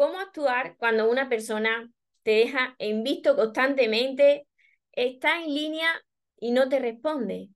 cómo actuar cuando una persona te deja en visto constantemente, está en línea y no te responde.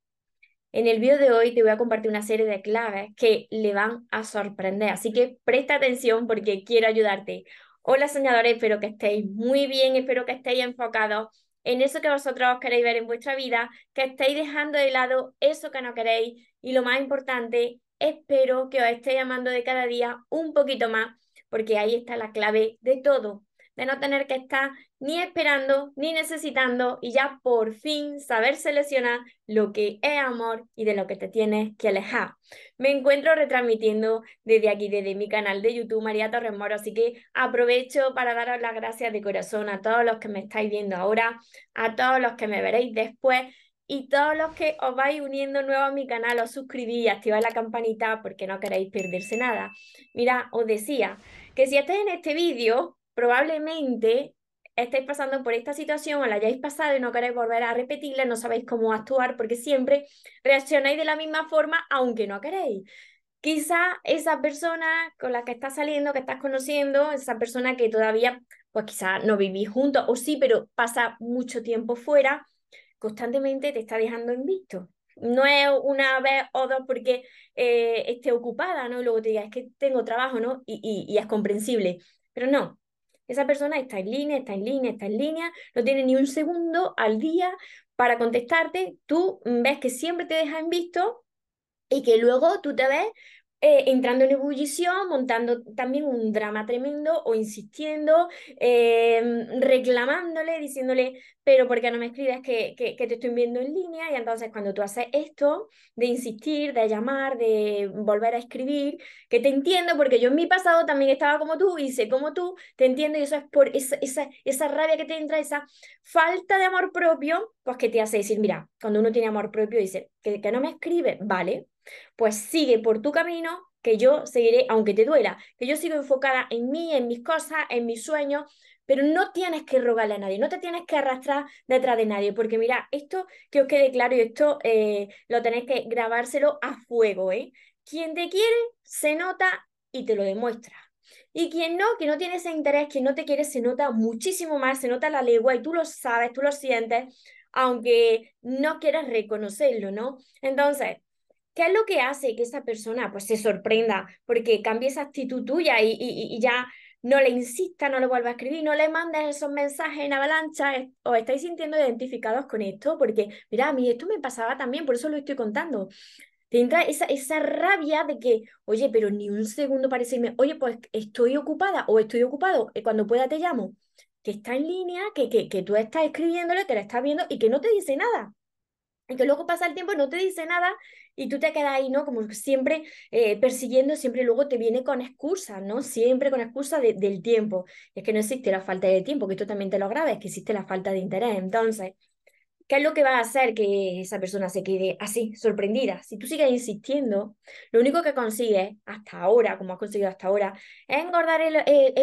En el vídeo de hoy te voy a compartir una serie de claves que le van a sorprender, así que presta atención porque quiero ayudarte. Hola soñadores, espero que estéis muy bien, espero que estéis enfocados en eso que vosotros queréis ver en vuestra vida, que estéis dejando de lado eso que no queréis y lo más importante, espero que os estéis amando de cada día un poquito más porque ahí está la clave de todo, de no tener que estar ni esperando ni necesitando y ya por fin saber seleccionar lo que es amor y de lo que te tienes que alejar. Me encuentro retransmitiendo desde aquí, desde mi canal de YouTube, María Torres Moro, así que aprovecho para daros las gracias de corazón a todos los que me estáis viendo ahora, a todos los que me veréis después y todos los que os vais uniendo nuevo a mi canal, os suscribís activáis la campanita porque no queréis perderse nada. Mira, os decía que si estáis en este vídeo, probablemente estáis pasando por esta situación o la hayáis pasado y no queréis volver a repetirla, no sabéis cómo actuar porque siempre reaccionáis de la misma forma aunque no queréis. Quizá esa persona con la que estás saliendo, que estás conociendo, esa persona que todavía, pues quizá no vivís juntos o sí, pero pasa mucho tiempo fuera, constantemente te está dejando en visto. No es una vez o dos porque eh, esté ocupada, ¿no? Y luego te diga, es que tengo trabajo, ¿no? Y, y es comprensible. Pero no, esa persona está en línea, está en línea, está en línea, no tiene ni un segundo al día para contestarte. Tú ves que siempre te deja en visto y que luego tú te ves eh, entrando en ebullición, montando también un drama tremendo o insistiendo, em, reclamándole, diciéndole, pero ¿por qué no me escribes que, que, te estoy viendo en línea? Y entonces cuando tú haces esto, de insistir, de llamar, de volver a escribir, que te entiendo, porque yo en mi pasado también estaba como tú, y sé como tú, te entiendo, y eso es por esa, esa, esa rabia que te entra, esa falta de amor propio, pues que te hace decir, mira, cuando uno tiene amor propio, dice, que, que no me escribe, vale, pues sigue por tu camino, que yo seguiré, aunque te duela, que yo sigo enfocada en mí, en mis cosas, en mis sueños, pero no tienes que rogarle a nadie, no te tienes que arrastrar detrás de nadie, porque mira, esto que os quede claro y esto eh, lo tenéis que grabárselo a fuego, ¿eh? Quien te quiere se nota y te lo demuestra. Y quien no, que no tiene ese interés, quien no te quiere, se nota muchísimo más, se nota la legua y tú lo sabes, tú lo sientes, aunque no quieras reconocerlo, ¿no? Entonces, ¿Qué es lo que hace que esa persona pues, se sorprenda? Porque cambie esa actitud tuya y, y, ya no le insista, no le vuelva a escribir, no le mandes esos mensajes en avalancha, os estáis sintiendo identificados con esto, porque mira, a mí esto me pasaba también, por eso lo estoy contando. Te entra esa, esa rabia de que, oye, pero ni un segundo para decirme, oye, pues estoy ocupada o estoy ocupado, y cuando pueda te llamo, que está en línea, que, que, que tú estás escribiéndole, que la estás viendo y que no te dice nada. Y que luego pasa el tiempo no te dice nada y tú te quedas ahí, ¿no? Como siempre eh, persiguiendo, siempre luego te viene con excusas, ¿no? Siempre con excusas del tiempo. es que no existe la falta de tiempo, que esto también te lo es que existe la falta de interés. Entonces, ¿Qué es lo que va a hacer que esa persona se quede así, sorprendida? Si tú sigues insistiendo, lo único que consigues hasta ahora, como has conseguido hasta ahora, es engordar el,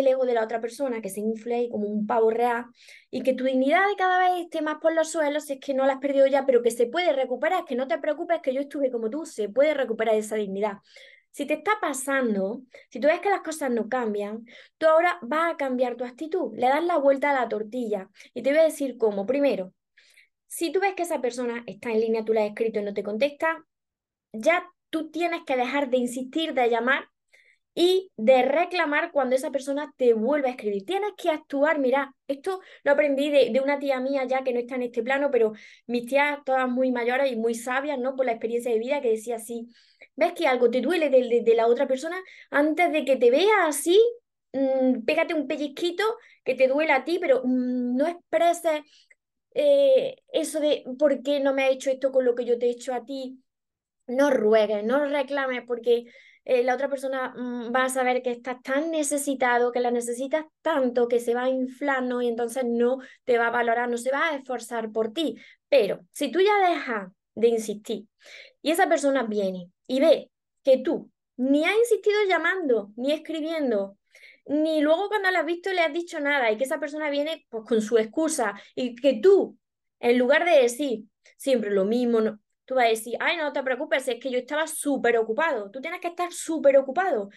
ego de la otra persona, que se infle como un pavo real y que tu dignidad de cada vez esté más por los suelos, si es que no la has perdido ya, pero que se puede recuperar, que no te preocupes, que yo estuve como tú, se puede recuperar esa dignidad. Si te está pasando, si tú ves que las cosas no cambian, tú ahora vas a cambiar tu actitud, le das la vuelta a la tortilla y te voy a decir cómo. Primero, si tú ves que esa persona está en línea, tú la has escrito y no te contesta, ya tú tienes que dejar de insistir, de llamar y de reclamar cuando esa persona te vuelve a escribir. Tienes que actuar, mira, esto lo aprendí de, una tía mía ya que no está en este plano, pero mis tías todas muy mayores y muy sabias, ¿no? Por la experiencia de vida que decía así, ves que algo te duele de, la otra persona, antes de que te vea así, mm, pégate un pellizquito que te duele a ti, pero mm, no expreses eh, eso de por qué no me ha hecho esto con lo que yo te he hecho a ti, no ruegues, no reclames, porque eh, la otra persona mm, va a saber que estás tan necesitado, que la necesitas tanto, que se va a inflar, Y entonces no te va a valorar, no se va a esforzar por ti. Pero si tú ya dejas de insistir y esa persona viene y ve que tú ni has insistido llamando, ni escribiendo, ni luego cuando la has visto le has dicho nada y que esa persona viene pues, con su excusa y que tú, en lugar de decir siempre lo mismo, tú vas a decir, ay, no te preocupes, es que yo estaba súper ocupado, tú tienes que estar súper ocupado.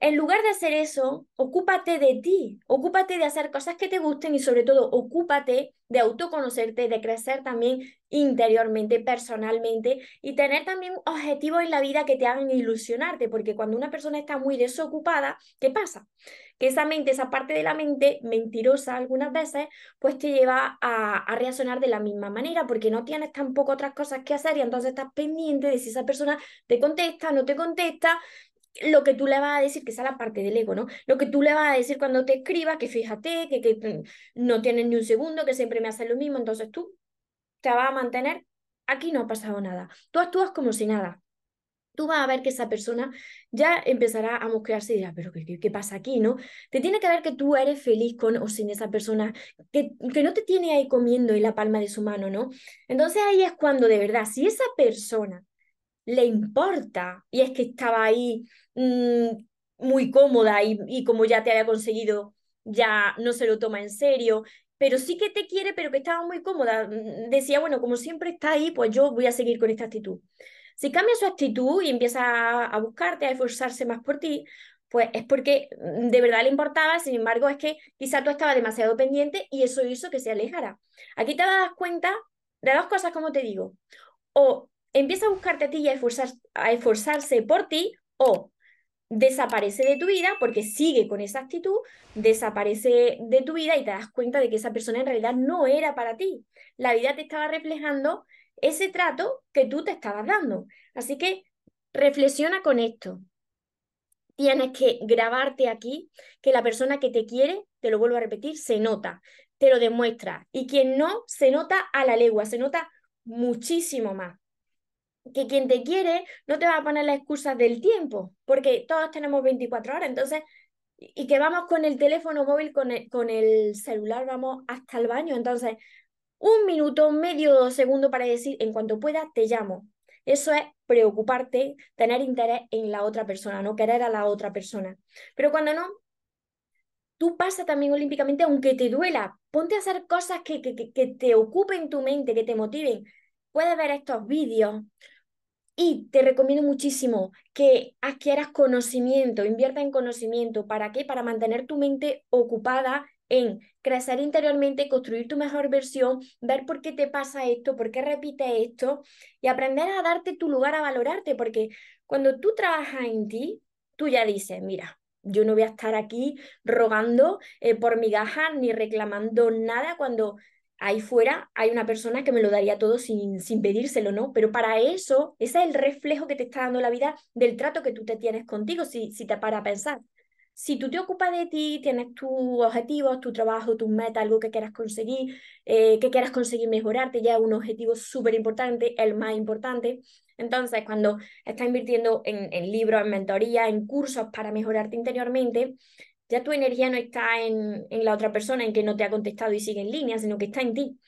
En lugar de hacer eso, ocúpate de ti, ocúpate de hacer cosas que te gusten y sobre todo ocúpate de autoconocerte, de crecer también interiormente, personalmente y tener también objetivos en la vida que te hagan ilusionarte, porque cuando una persona está muy desocupada, ¿qué pasa? Que esa mente, esa parte de la mente mentirosa algunas veces, pues te lleva a, a reaccionar de la misma manera, porque no tienes tampoco otras cosas que hacer y entonces estás pendiente de si esa persona te contesta, no te contesta, lo que tú le vas a decir, que es la parte del ego, ¿no? Lo que tú le vas a decir cuando te escriba, que fíjate, que, que no tienes ni un segundo, que siempre me hace lo mismo, entonces tú te vas a mantener, aquí no ha pasado nada. Tú actúas como si nada. Tú vas a ver que esa persona ya empezará a mosquearse y dirá, pero ¿qué, qué, pasa aquí, no? Te tiene que ver que tú eres feliz con o sin esa persona, que, que no te tiene ahí comiendo en la palma de su mano, ¿no? Entonces ahí es cuando de verdad, si esa persona le importa y es que estaba ahí mmm, muy cómoda y, y, como ya te había conseguido, ya no se lo toma en serio, pero sí que te quiere, pero que estaba muy cómoda. Mm, decía, bueno, como siempre está ahí, pues yo voy a seguir con esta actitud. Si cambia su actitud y empieza a, a buscarte, a esforzarse más por ti, pues es porque mm, de verdad le importaba, sin embargo, es que quizá tú estabas demasiado pendiente y eso hizo que se alejara. Aquí te das cuenta de dos cosas, como te digo. O empieza a buscarte a ti y a, esforzar, a esforzarse por ti o desaparece de tu vida porque sigue con esa actitud, desaparece de tu vida y te das cuenta de que esa persona en realidad no era para ti. La vida te estaba reflejando ese trato que tú te estabas dando. Así que reflexiona con esto. Tienes que grabarte aquí que la persona que te quiere, te lo vuelvo a repetir, se nota, te lo demuestra. Y quien no, se nota a la legua, se nota muchísimo más que quien te quiere no te va a poner la excusa del tiempo, porque todos tenemos 24 horas, entonces, y que vamos con el teléfono móvil, con el, con el celular, vamos hasta el baño, entonces, un minuto, medio segundo para decir, en cuanto pueda, te llamo. Eso es preocuparte, tener interés en la otra persona, no querer a la otra persona. Pero cuando no, tú pasa también olímpicamente, aunque te duela, ponte a hacer cosas que, que, que te ocupen tu mente, que te motiven. Puedes ver estos vídeos, y te recomiendo muchísimo que adquieras conocimiento, invierta en conocimiento. ¿Para qué? Para mantener tu mente ocupada en crecer interiormente, construir tu mejor versión, ver por qué te pasa esto, por qué repite esto y aprender a darte tu lugar, a valorarte, porque cuando tú trabajas en ti, tú ya dices, mira, yo no voy a estar aquí rogando eh, por migajas ni reclamando nada cuando ahí fuera hay una persona que me lo daría todo sin, sin pedírselo, ¿no? Pero para eso, ese es el reflejo que te está dando la vida del trato que tú te tienes contigo, si, si te para a pensar. Si tú te ocupas de ti, tienes tus objetivos, tu trabajo, tus metas, algo que quieras conseguir, eh, que quieras conseguir mejorarte, ya es un objetivo súper importante, el más importante. Entonces, cuando estás invirtiendo en, en libros, en mentoría, en cursos para mejorarte interiormente, ya tu energía no está en, en, la otra persona, en que no te ha contestado y sigue en línea, sino que está en ti.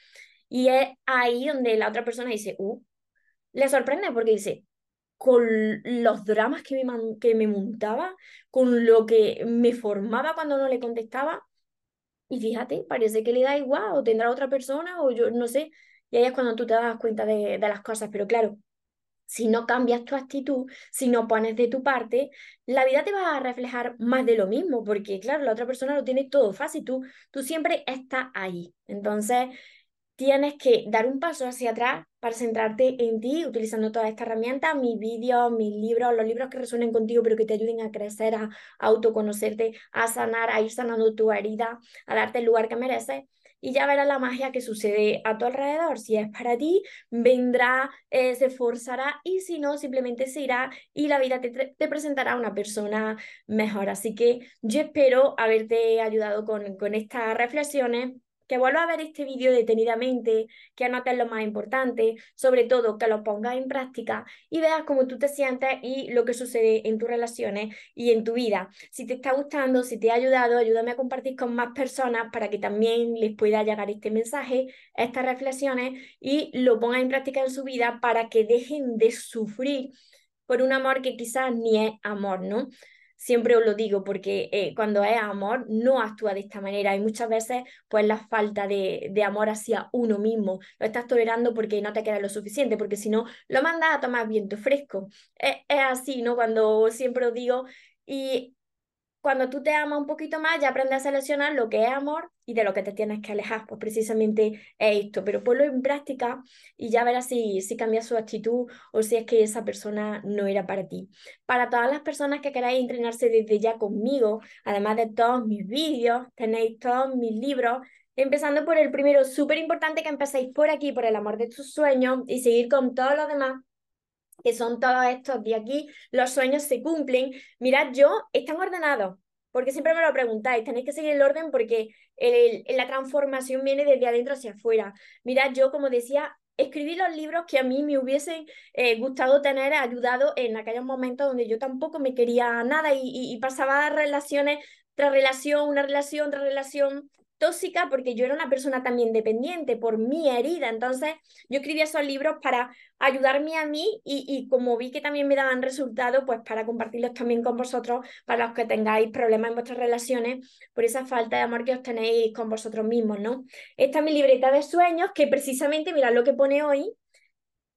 Y es ahí donde la otra persona dice, uh, le sorprende porque dice, con los dramas que me, que me montaba, con lo que me formaba cuando no le contestaba, y fíjate, parece que le da igual, o tendrá otra persona, o yo no sé, y ahí es cuando tú te das cuenta de, de las cosas, pero claro, si no cambias tu actitud, si no pones de tu parte, la vida te va a reflejar más de lo mismo, porque claro, la otra persona lo tiene todo fácil, tú, tú siempre estás ahí. Entonces, tienes que dar un paso hacia atrás para centrarte en ti, utilizando todas estas herramientas, mis vídeos, mis libros, los libros que resuenen contigo, pero que te ayuden a crecer, a autoconocerte, a sanar, a ir sanando tu herida, a darte el lugar que mereces y ya verás la magia que sucede a tu alrededor. Si es para ti, vendrá, eh, se esforzará y si no, simplemente se irá y la vida te, te, presentará una persona mejor. Así que yo espero haberte ayudado con, con estas reflexiones que vuelvas a ver este vídeo detenidamente, que anotes lo más importante, sobre todo que lo pongas en práctica y veas cómo tú te sientes y lo que sucede en tus relaciones y en tu vida. Si te está gustando, si te ha ayudado, ayúdame a compartir con más personas para que también les pueda llegar este mensaje, estas reflexiones y lo pongan en práctica en su vida para que dejen de sufrir por un amor que quizás ni es amor, ¿no? Siempre os lo digo, porque eh, cuando es amor no actúa de esta manera y muchas veces pues la falta de, de, amor hacia uno mismo lo estás tolerando porque no te queda lo suficiente, porque si no lo mandas a tomar viento fresco. Es, es así, ¿no? Cuando siempre os digo, y cuando tú te amas un poquito más, ya aprendes a seleccionar lo que es amor y de lo que te tienes que alejar. Pues precisamente es esto, pero ponlo en práctica y ya verás si, si cambia su actitud o si es que esa persona no era para ti. Para todas las personas que queráis entrenarse desde ya conmigo, además de todos mis vídeos, tenéis todos mis libros. Empezando por el primero, súper importante que empecéis por aquí, por el amor de tus sueños y seguir con todos los demás que son todos estos de aquí, los sueños se cumplen. Mirad, yo, están ordenados, porque siempre me lo preguntáis, tenéis que seguir el orden porque el, la transformación viene desde adentro hacia afuera. Mirad, yo, como decía, escribí los libros que a mí me hubiesen eh, gustado tener ayudado en aquellos momentos donde yo tampoco me quería nada y, y, y pasaba relaciones tras relación, una relación tras relación tóxica porque yo era una persona también dependiente por mi herida. Entonces, yo escribía esos libros para ayudarme a mí y, y, como vi que también me daban resultados, pues para compartirlos también con vosotros, para los que tengáis problemas en vuestras relaciones, por esa falta de amor que os tenéis con vosotros mismos, ¿no? Esta es mi libreta de sueños, que precisamente, mirad lo que pone hoy,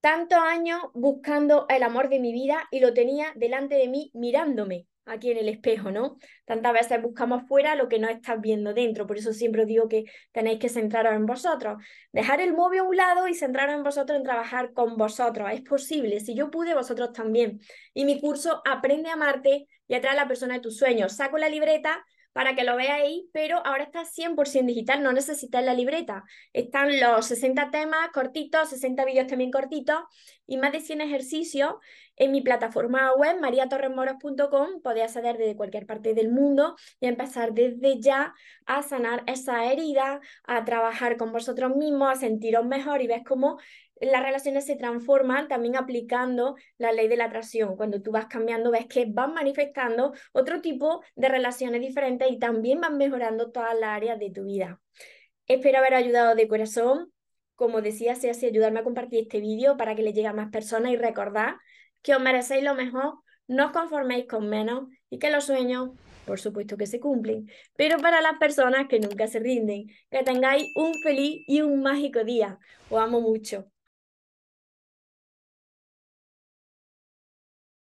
tantos años buscando el amor de mi vida y lo tenía delante de mí mirándome aquí en el espejo, ¿no? Tantas veces buscamos fuera lo que no estás viendo dentro, por eso siempre os digo que tenéis que centraros en vosotros, dejar el móvil a un lado y centraros en vosotros, en trabajar con vosotros. Es posible, si yo pude, vosotros también. Y mi curso Aprende a amarte y atrae a la persona de tus sueños. Saco la libreta para que lo veáis, pero ahora está 100% digital, no necesitáis la libreta. Están los 60 temas cortitos, 60 vídeos también cortitos y más de 100 ejercicios en mi plataforma web mariatorremoros.com. Podéis acceder desde cualquier parte del mundo y empezar desde ya a sanar esa herida, a trabajar con vosotros mismos, a sentiros mejor y ves cómo las relaciones se transforman también aplicando la ley de la atracción. Cuando tú vas cambiando, ves que van manifestando otro tipo de relaciones diferentes y también van mejorando todas las áreas de tu vida. Espero haber ayudado de corazón. Como decía, si así ayudarme a compartir este vídeo para que le llegue a más personas y recordad que os merecéis lo mejor, no os conforméis con menos y que los sueños, por supuesto que se cumplen, pero para las personas que nunca se rinden, que tengáis un feliz y un mágico día. Os amo mucho.